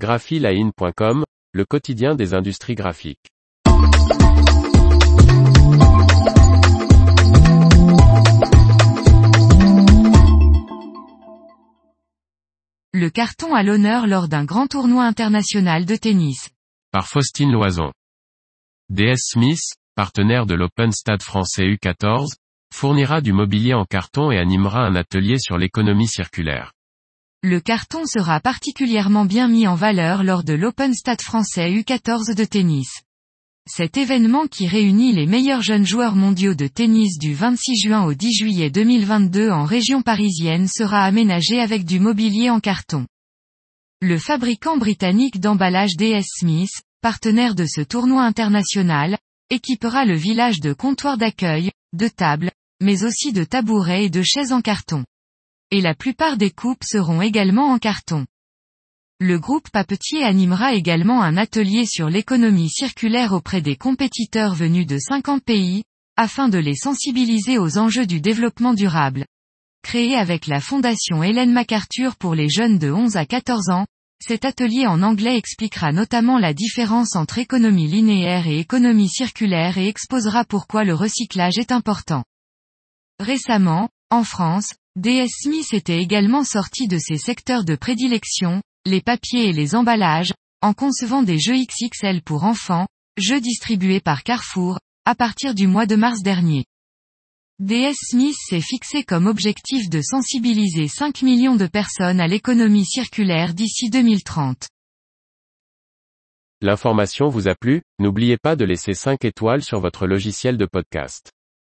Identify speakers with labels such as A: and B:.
A: graphiline.com, le quotidien des industries graphiques.
B: Le carton à l'honneur lors d'un grand tournoi international de tennis.
A: Par Faustine Loison. DS Smith, partenaire de l'Open Stade français U14, fournira du mobilier en carton et animera un atelier sur l'économie circulaire.
B: Le carton sera particulièrement bien mis en valeur lors de l'Open Stade français U14 de tennis. Cet événement qui réunit les meilleurs jeunes joueurs mondiaux de tennis du 26 juin au 10 juillet 2022 en région parisienne sera aménagé avec du mobilier en carton. Le fabricant britannique d'emballage DS Smith, partenaire de ce tournoi international, équipera le village de comptoirs d'accueil, de tables, mais aussi de tabourets et de chaises en carton. Et la plupart des coupes seront également en carton. Le groupe Papetier animera également un atelier sur l'économie circulaire auprès des compétiteurs venus de 50 pays, afin de les sensibiliser aux enjeux du développement durable. Créé avec la fondation Hélène MacArthur pour les jeunes de 11 à 14 ans, cet atelier en anglais expliquera notamment la différence entre économie linéaire et économie circulaire et exposera pourquoi le recyclage est important. Récemment, en France, DS Smith était également sorti de ses secteurs de prédilection, les papiers et les emballages, en concevant des jeux XXL pour enfants, jeux distribués par Carrefour, à partir du mois de mars dernier. DS Smith s'est fixé comme objectif de sensibiliser 5 millions de personnes à l'économie circulaire d'ici 2030.
A: L'information vous a plu, n'oubliez pas de laisser 5 étoiles sur votre logiciel de podcast.